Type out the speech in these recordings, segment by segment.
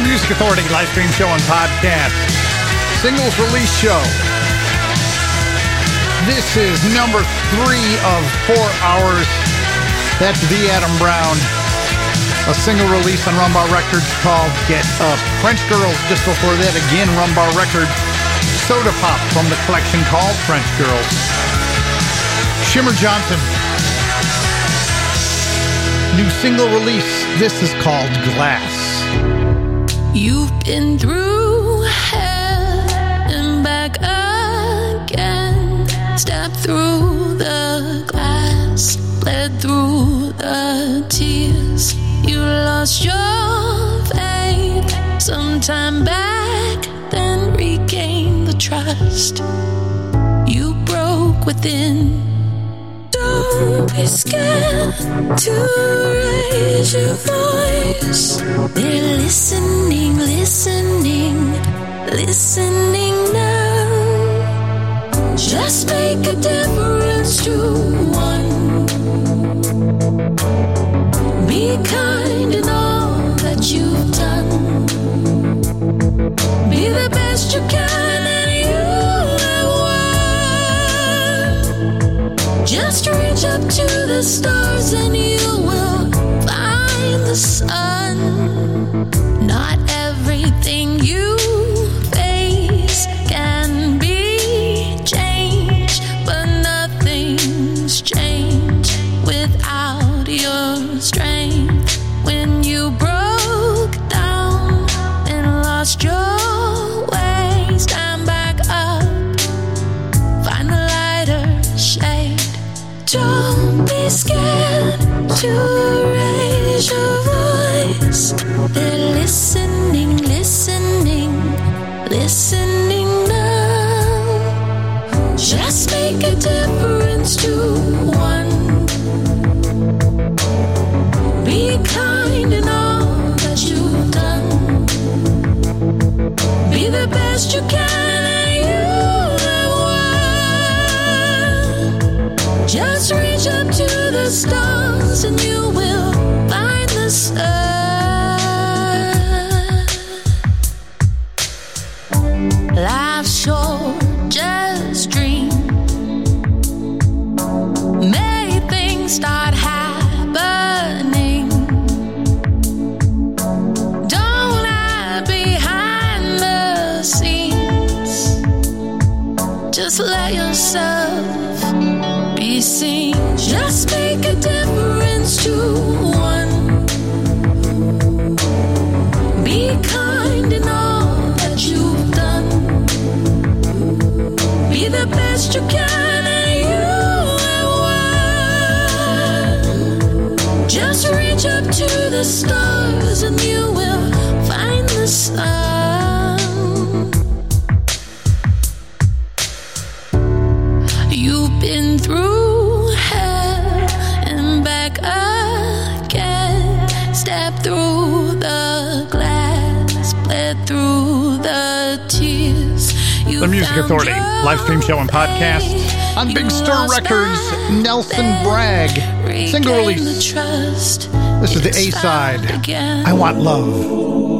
Music Authority live stream show and podcast. Singles release show. This is number three of four hours. That's the Adam Brown. A single release on Rumbar Records called Get Up. French Girls just before that again, Rumbar Records. Soda Pop from the collection called French Girls. Shimmer Johnson. New single release. This is called Glass. Been through hell and back again. Stepped through the glass, bled through the tears. You lost your faith sometime back, then regained the trust. You broke within don't be scared to raise your voice. They're listening, listening, listening now. Just make a difference to one. Be kind in all that you've done. Be the best you can. Just reach up to the stars and you will find the sun. To raise your voice. They're listening, listening, listening now. Just make a difference to one. Be kind in all that you've done. Be the best you can, Just let yourself be seen. Just make a difference to one. Be kind in all that you've done. Be the best you can, and you have won. Just reach up to the stars, and you will find the sun. The Music Authority, live stream show and podcast on Big Stir Records, Nelson Bragg, single release. This is the A side. I Want Love.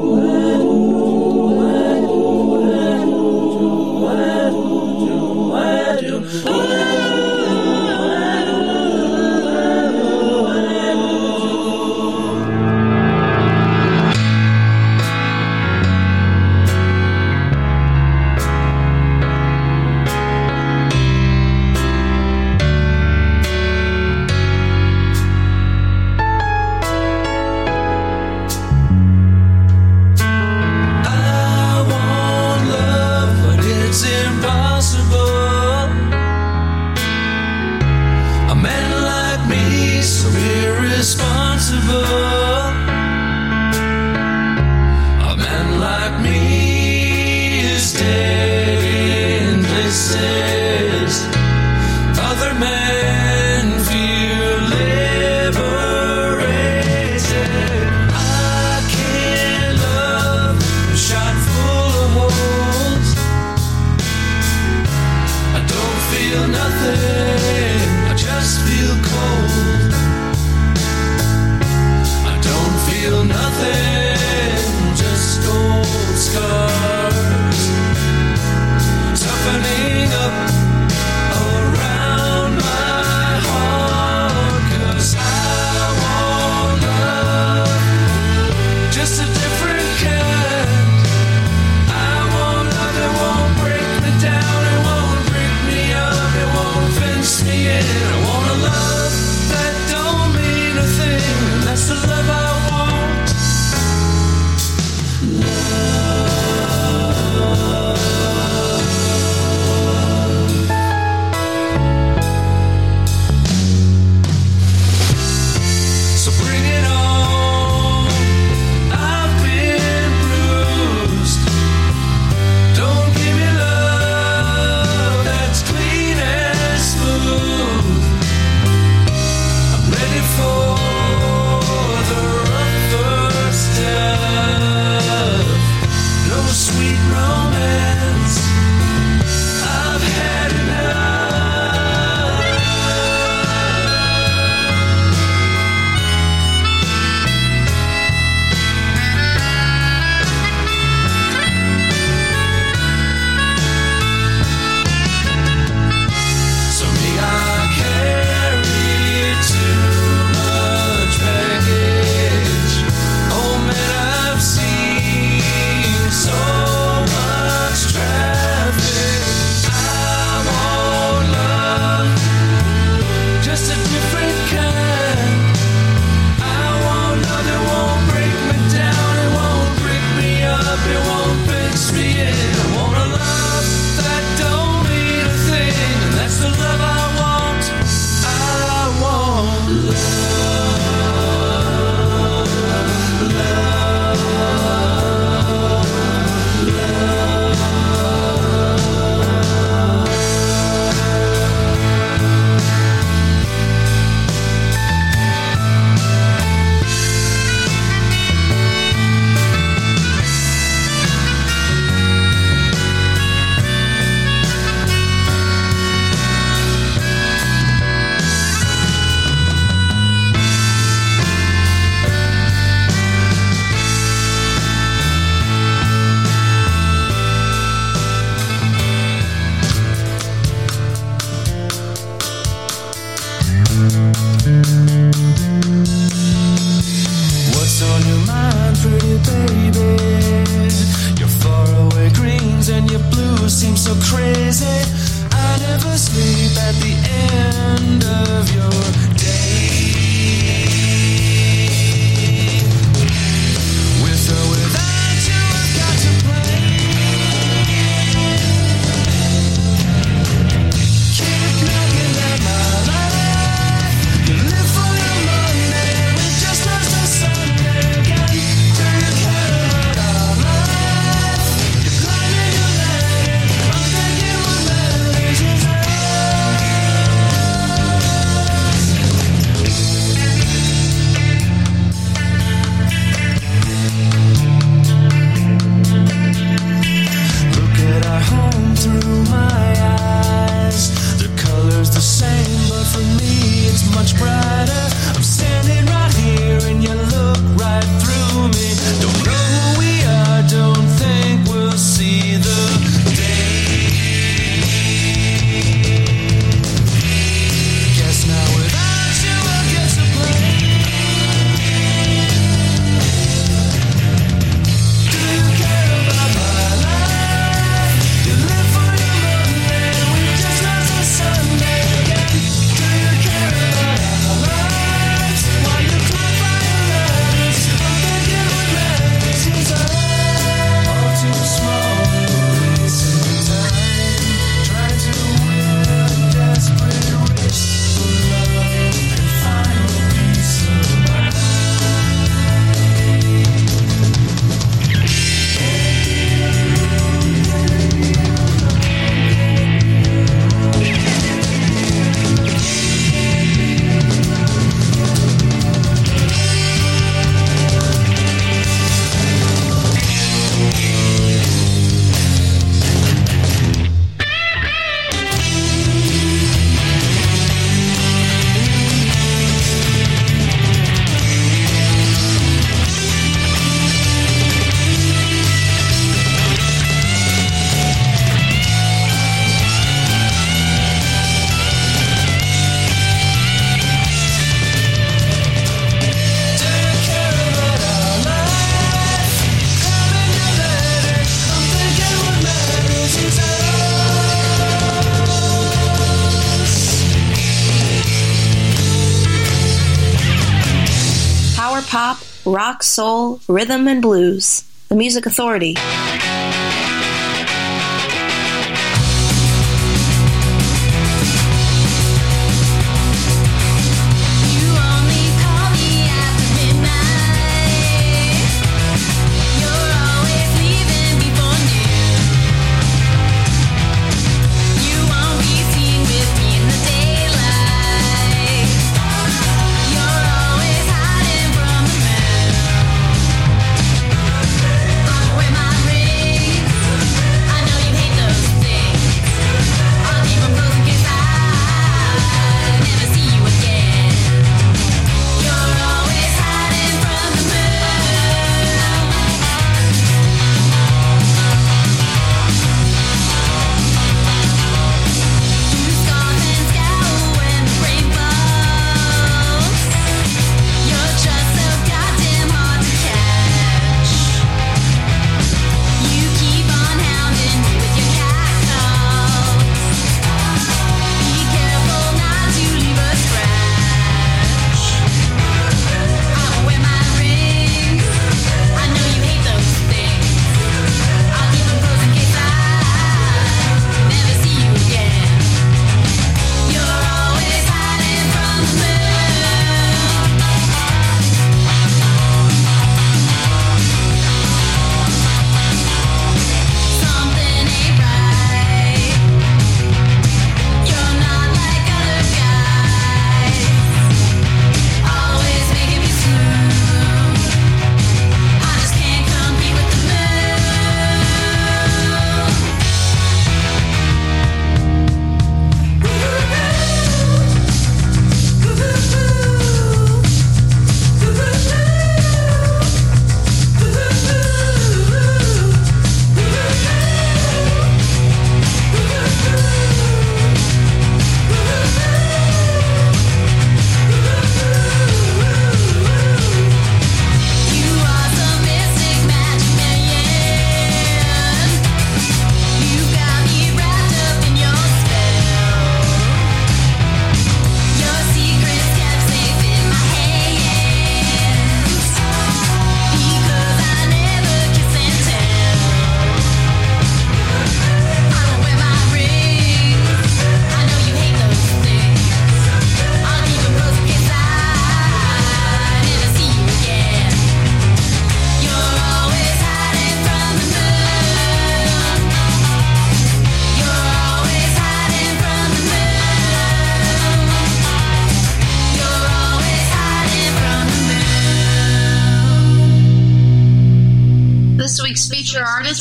soul, rhythm, and blues. The Music Authority.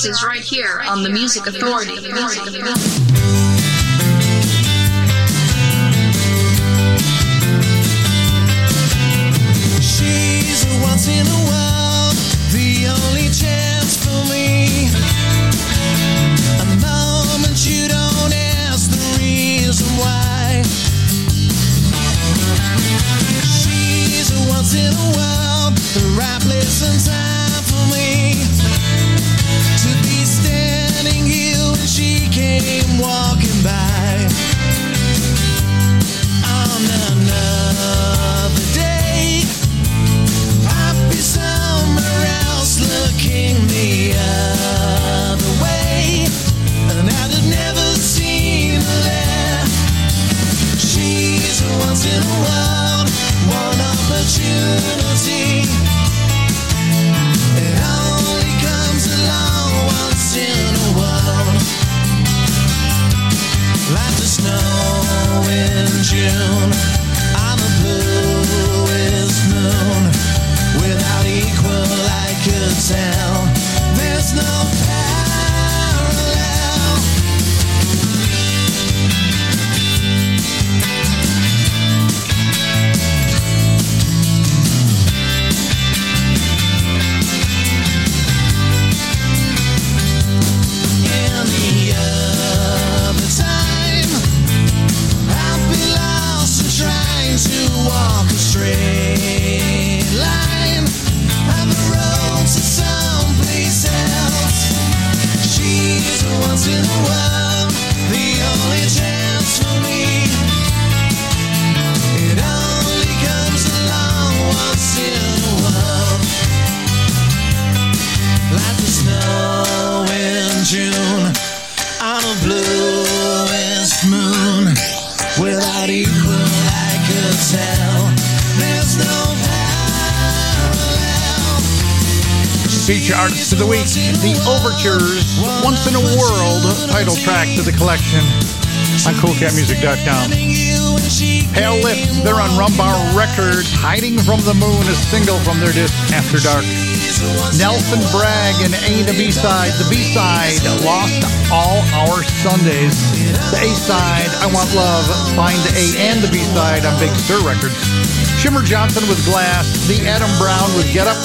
mixes right here on the Music Authority. She's once in a while, the only chance for me. A moment you don't ask the reason why. She's a once in a while, the right place and time. came walking by on the night. June. I'm a bluest moon without equal. I could tell. To the collection on CoolCatMusic.com. Pale Lips, they're on Rumbar Records. Hiding from the Moon, a single from their disc After Dark. Nelson Bragg and A the B-side. The B-side, Lost All Our Sundays. The A-side, I Want Love. Find the A and the B-side on Big Stir Records. Shimmer Johnson with Glass. The Adam Brown with Get Up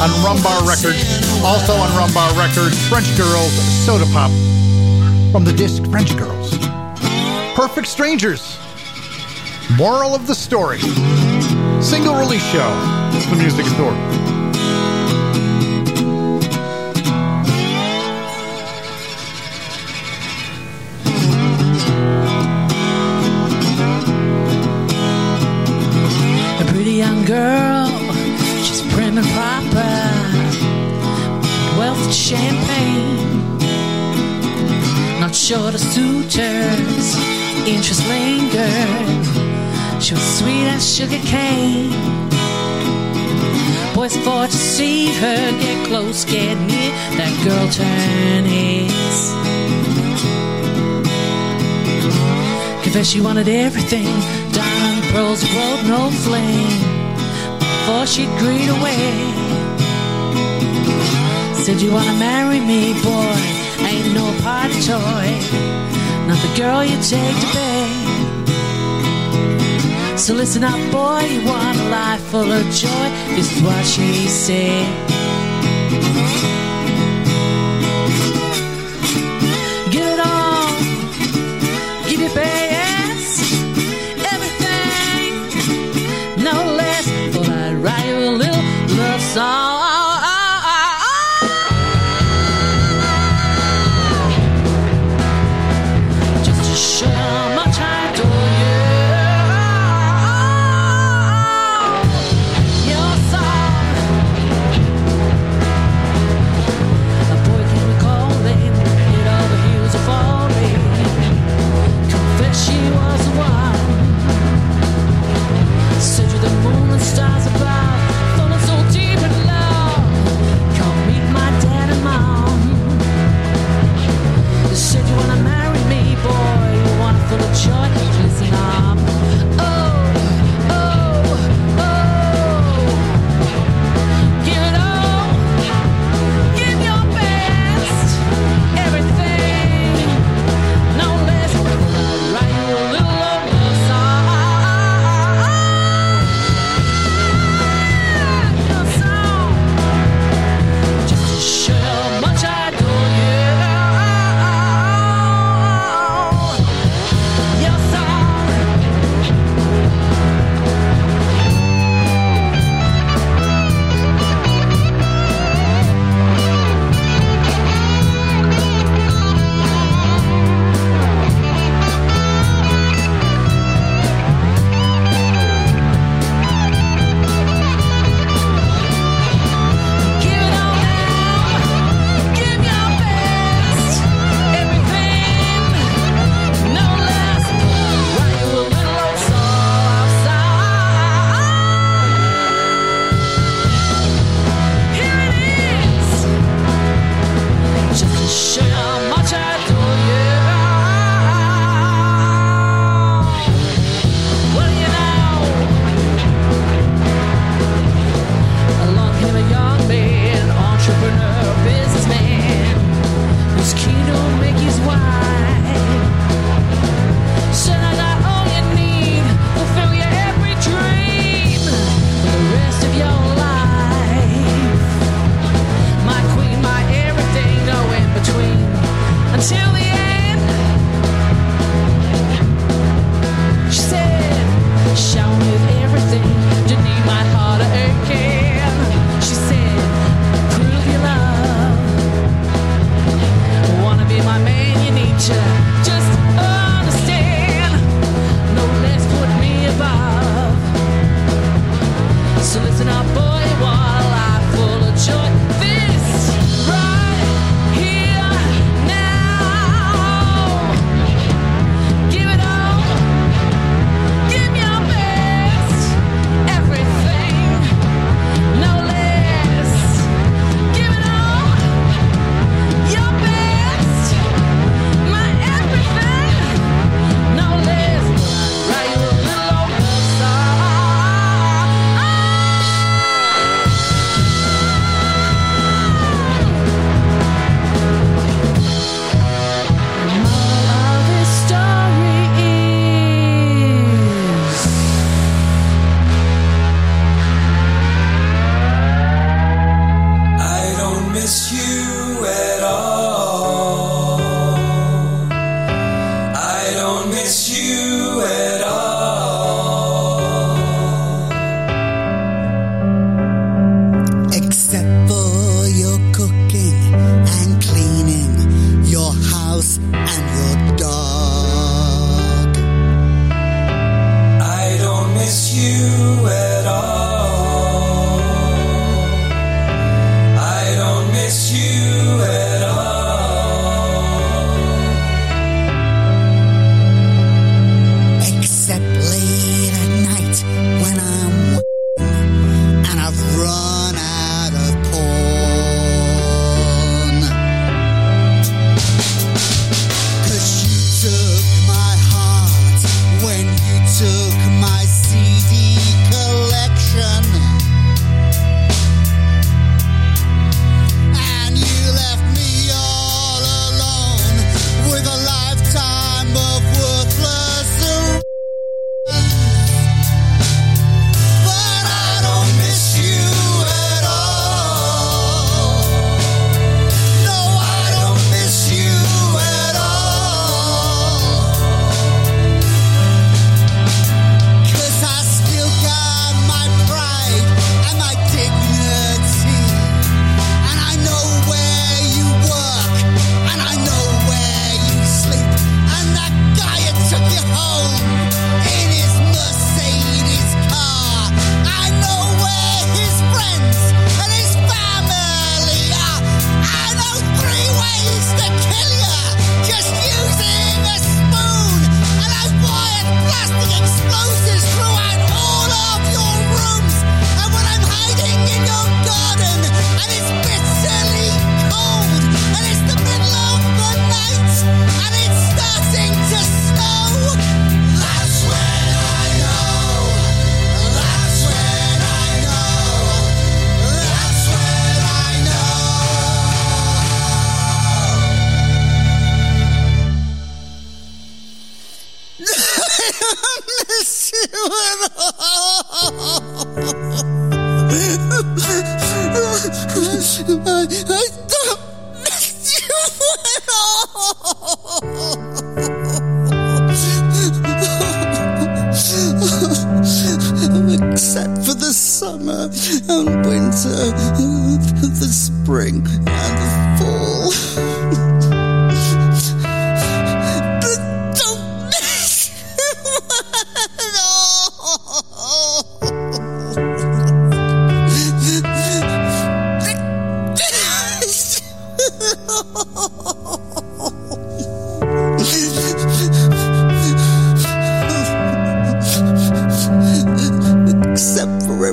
on Rumbar Records. Also on Rumbar Records, French Girls, Soda Pop. From the disc French Girls. Perfect Strangers. Moral of the story. Single release show. The Music Authority. Interest lingered. She was sweet as sugar cane. Boys fought to see her get close, get near. That girl turn heads. Confess she wanted everything. Diamond pearls, road, no flame. Before she agreed away. Said you wanna marry me, boy. Ain't no party toy. Not the girl you take to bed. So listen up, boy. You want a life full of joy. This is what she said. Give it all. Give your best. Everything. No less. Thought I'd write you a little love song.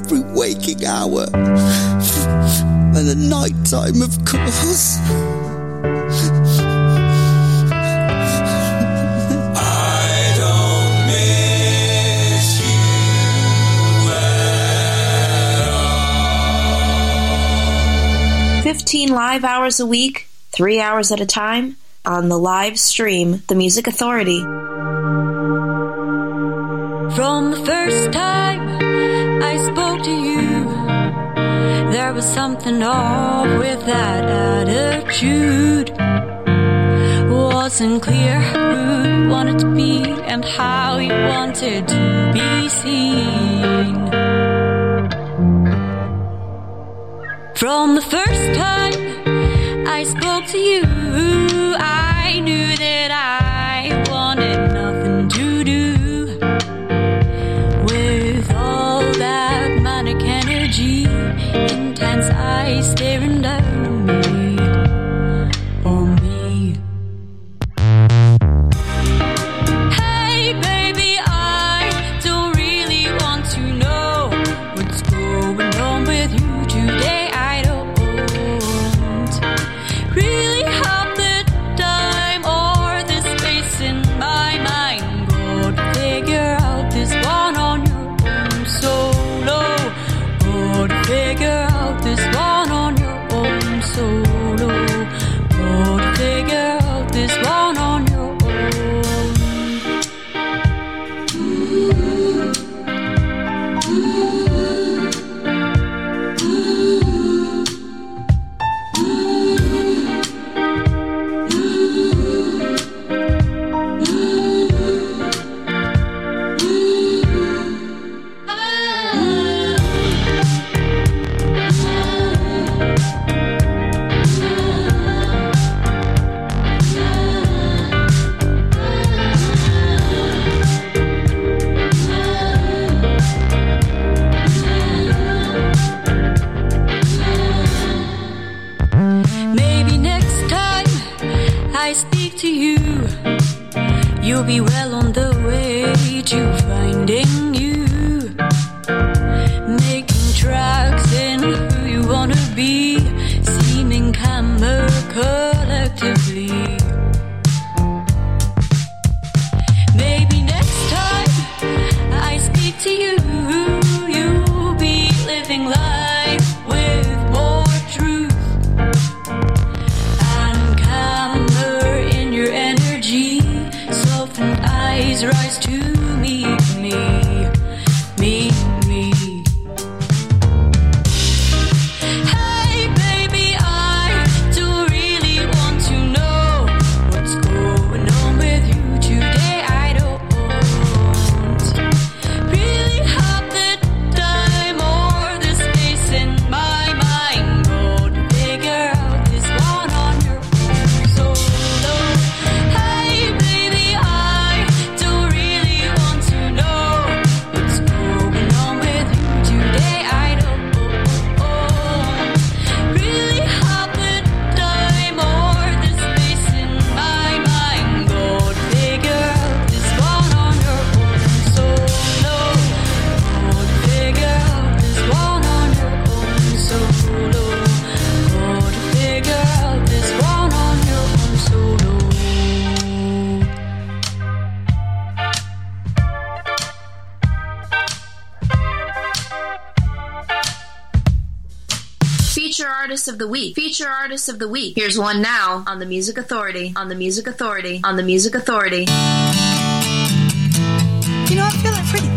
every waking hour. And at night time, of course. Fifteen live hours a week, three hours at a time, on the live stream, The Music Authority. From the first time There was something off with that attitude. Wasn't clear who you wanted to be and how you wanted to be seen. From the first time I spoke to you. Artist of the Week, Feature Artist of the Week. Here's one now on the Music Authority, on the Music Authority, on the Music Authority. You know, I'm feeling pretty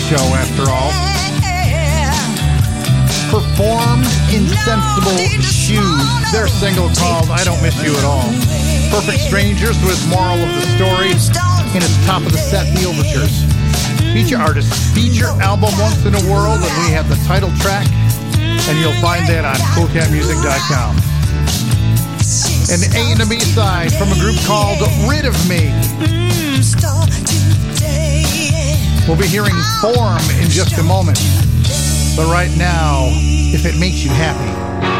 show after all. Performed Insensible Shoes, their single called I Don't Miss You at All. Perfect Strangers with Moral of the Story. And its top of the set, The Overtures. Feature artist, feature album Once in a World, and we have the title track. And you'll find that on coolcatmusic.com. An A and a B side from a group called Rid of Me. We'll be hearing Form in just a moment. But right now, if it makes you happy.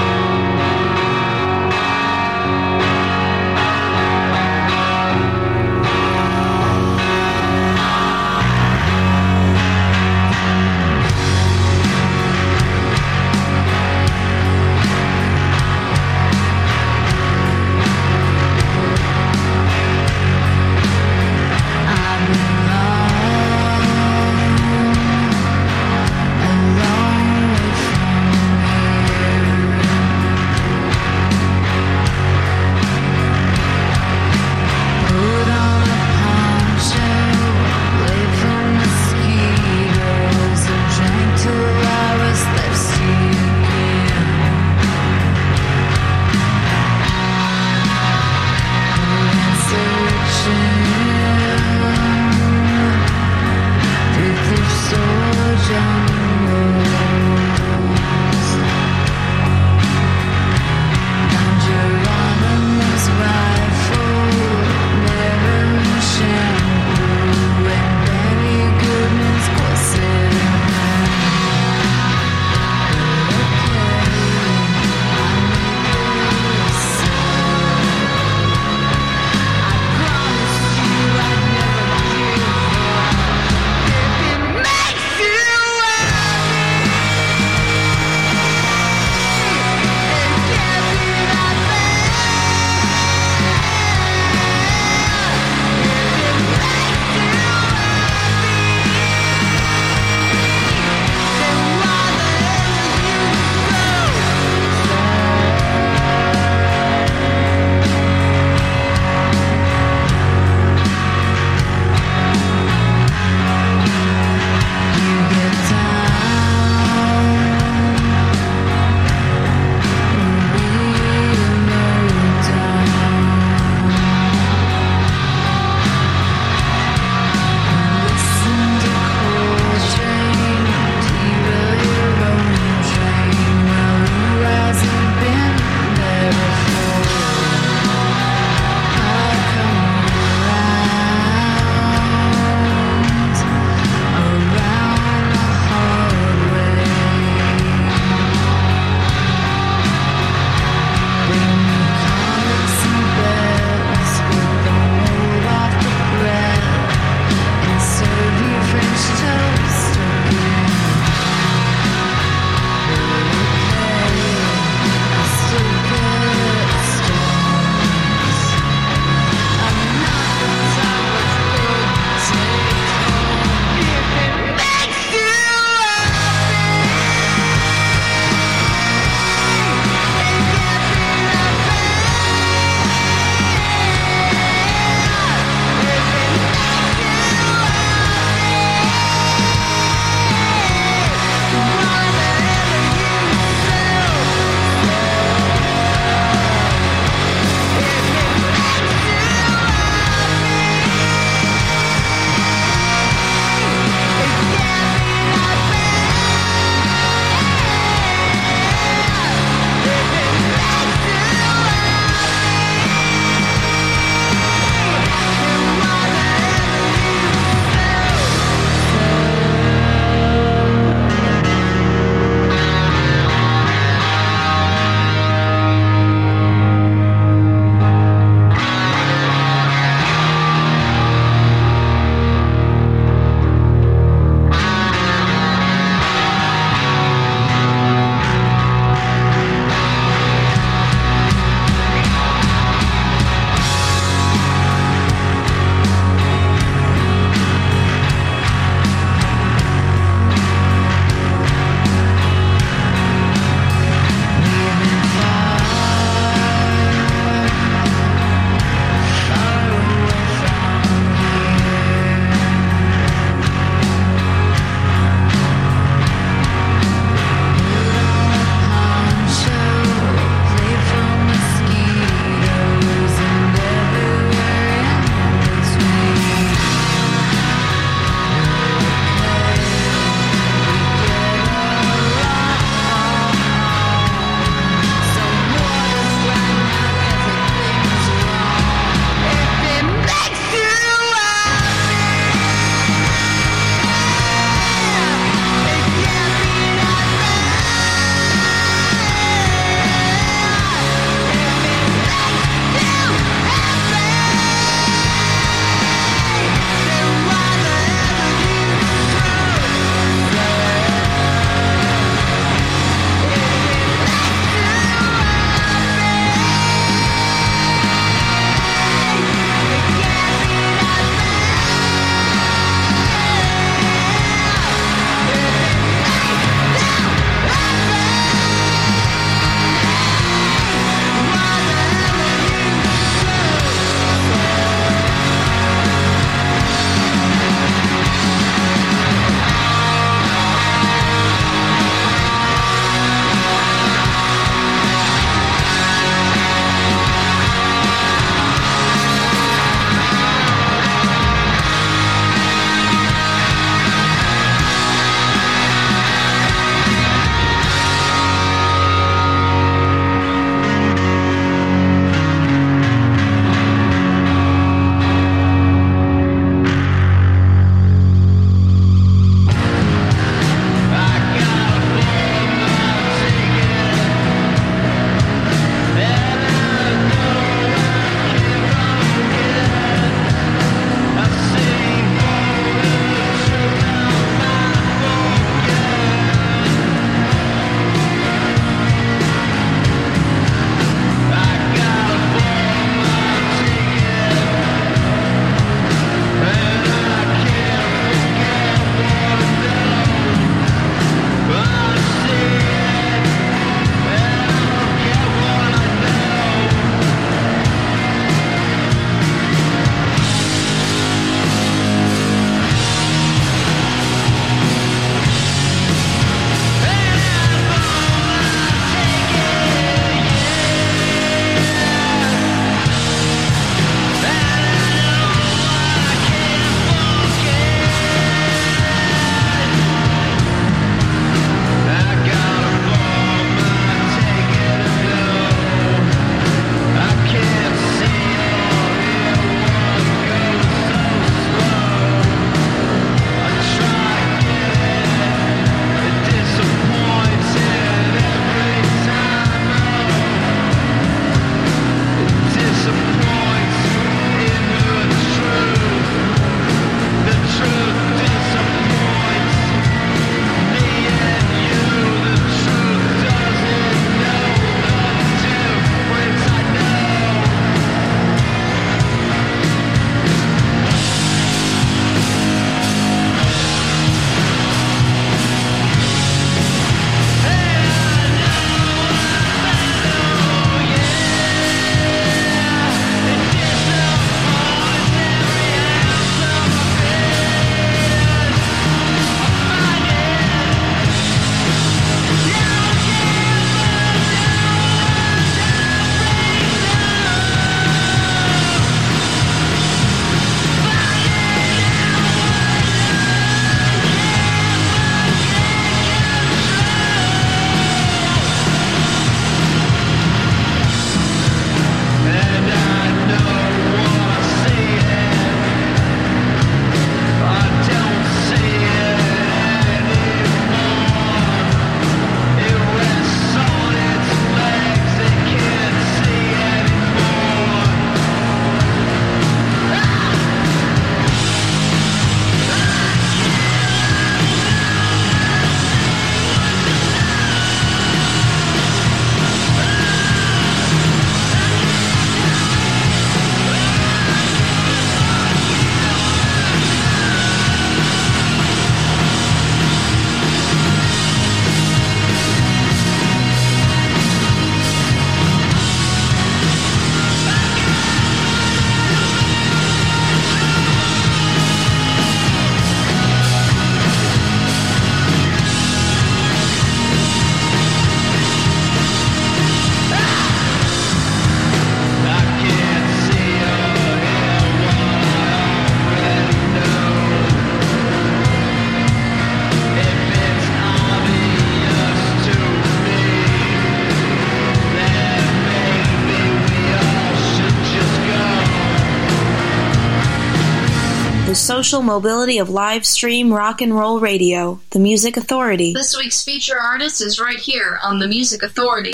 Social mobility of live stream rock and roll radio, the Music Authority. This week's feature artist is right here on the Music Authority.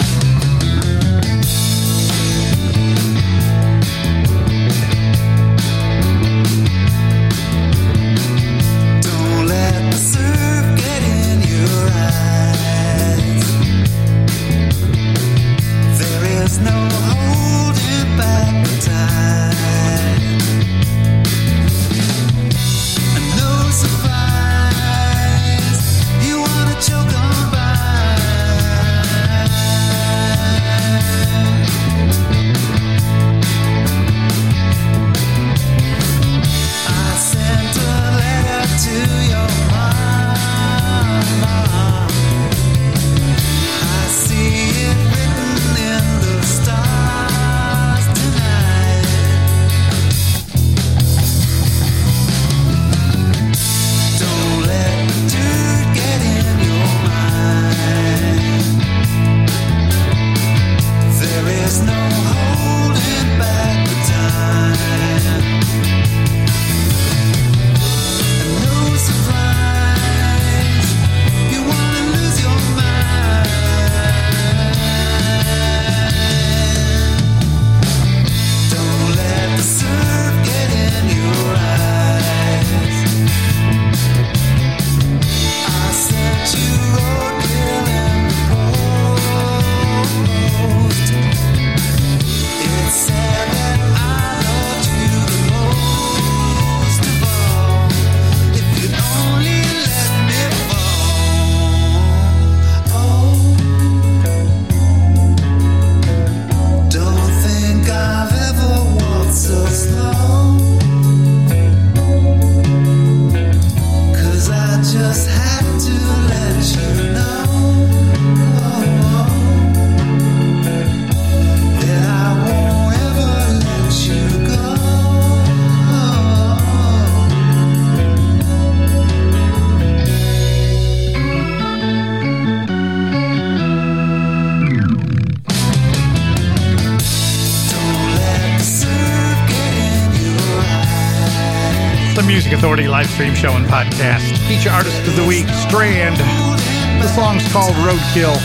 Stream show and podcast. Feature artist of the week, Strand. The song's called Roadkill.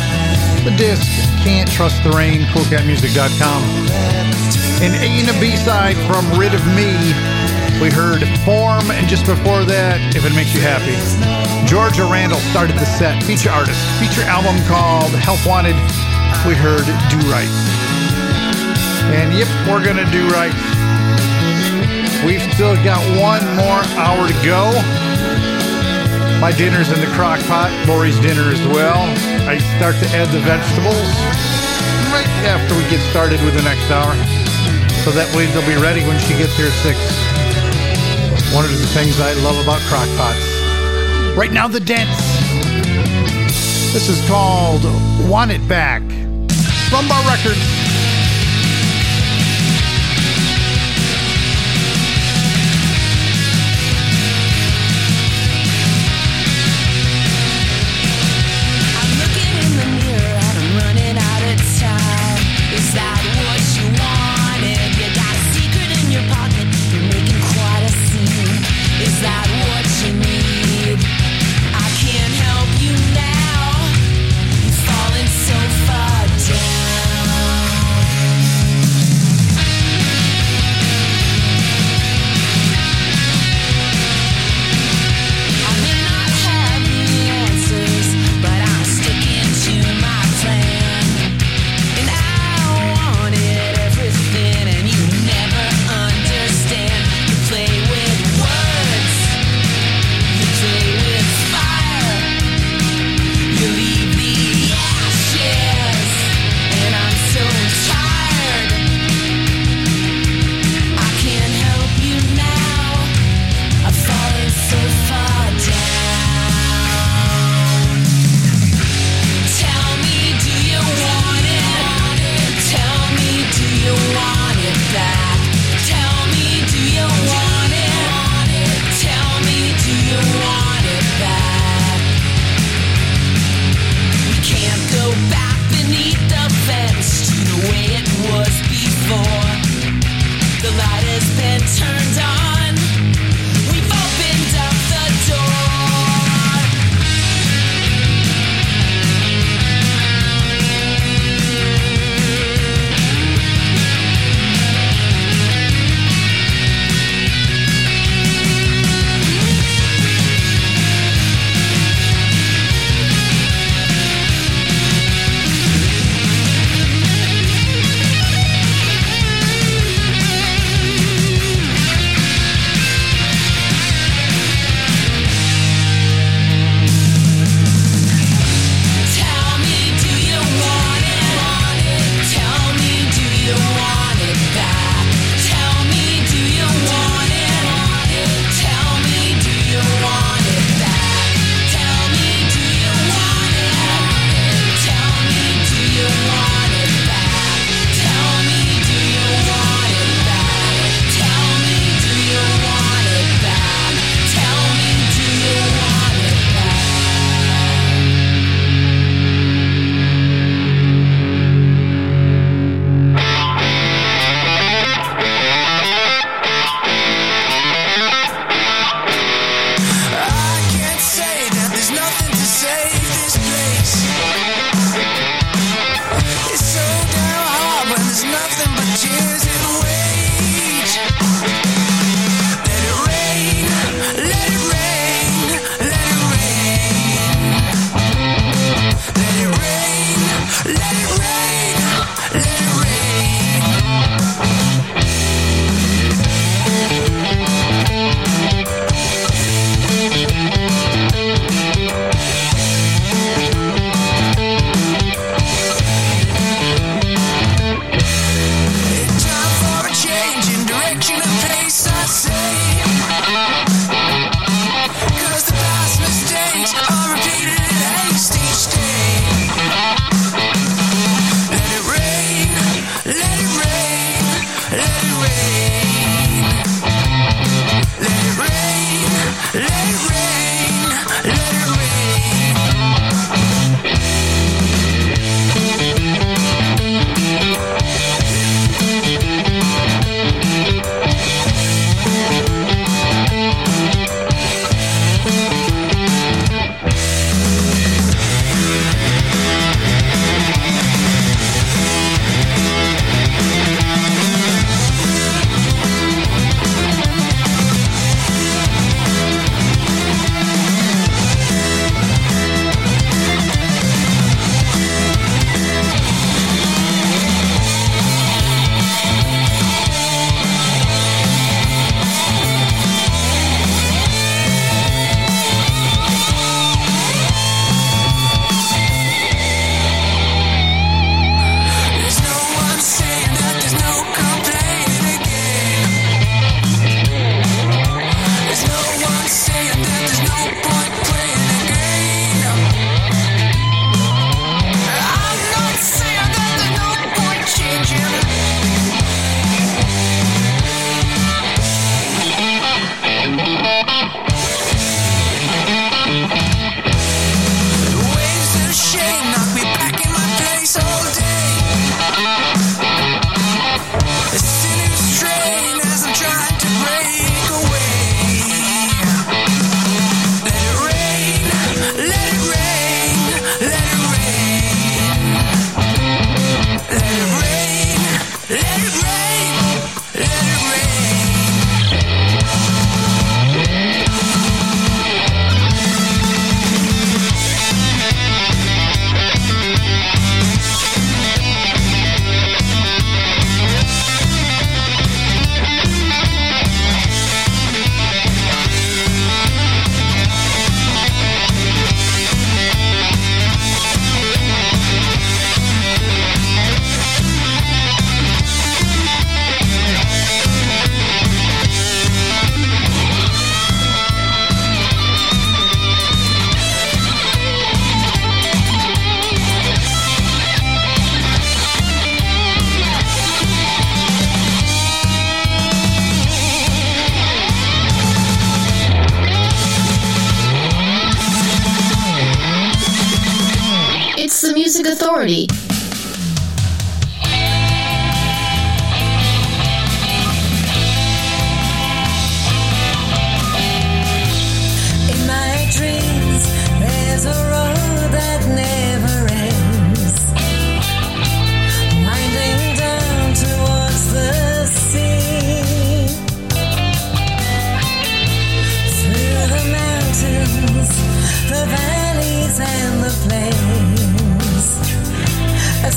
The disc, Can't Trust the Rain, coolcatmusic.com. An A and a B side from Rid of Me. We heard Form, and just before that, If It Makes You Happy. Georgia Randall started the set. Feature artist. Feature album called Help Wanted. We heard Do Right. And yep, we're gonna do right. We've still got one more hour to go. My dinner's in the crock pot, Lori's dinner as well. I start to add the vegetables right after we get started with the next hour. So that way they'll be ready when she gets here at 6. One of the things I love about crock pots. Right now, the dents. This is called Want It Back. Rum Bar Records.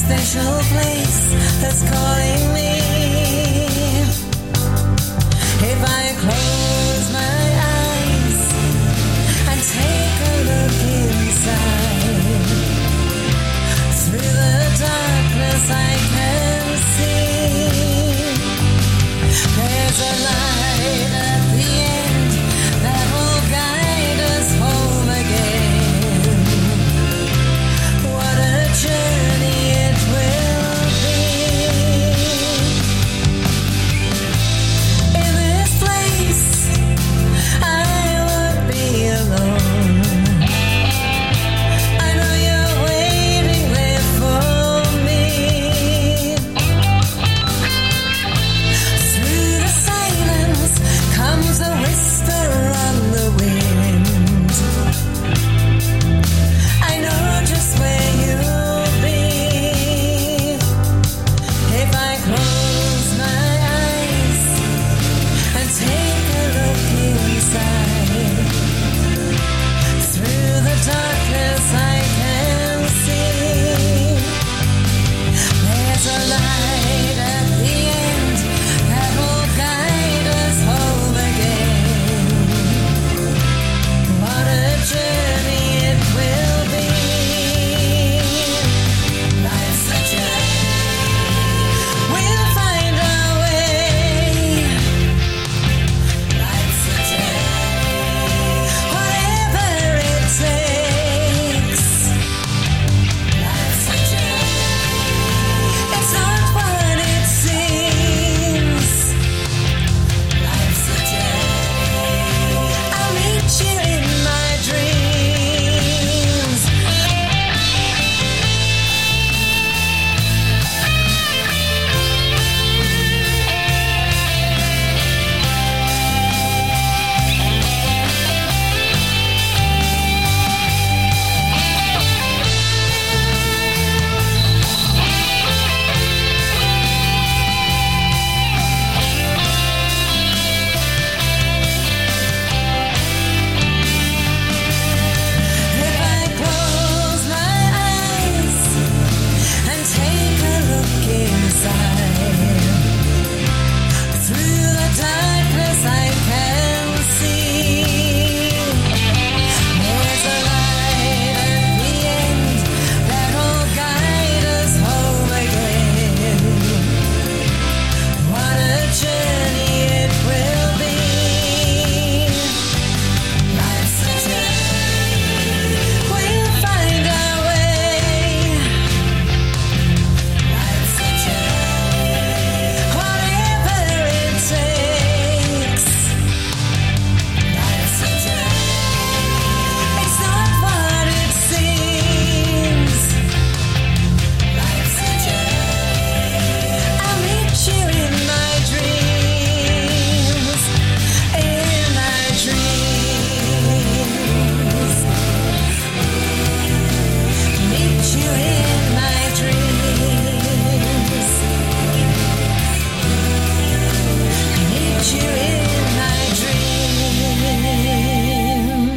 Special place that's calling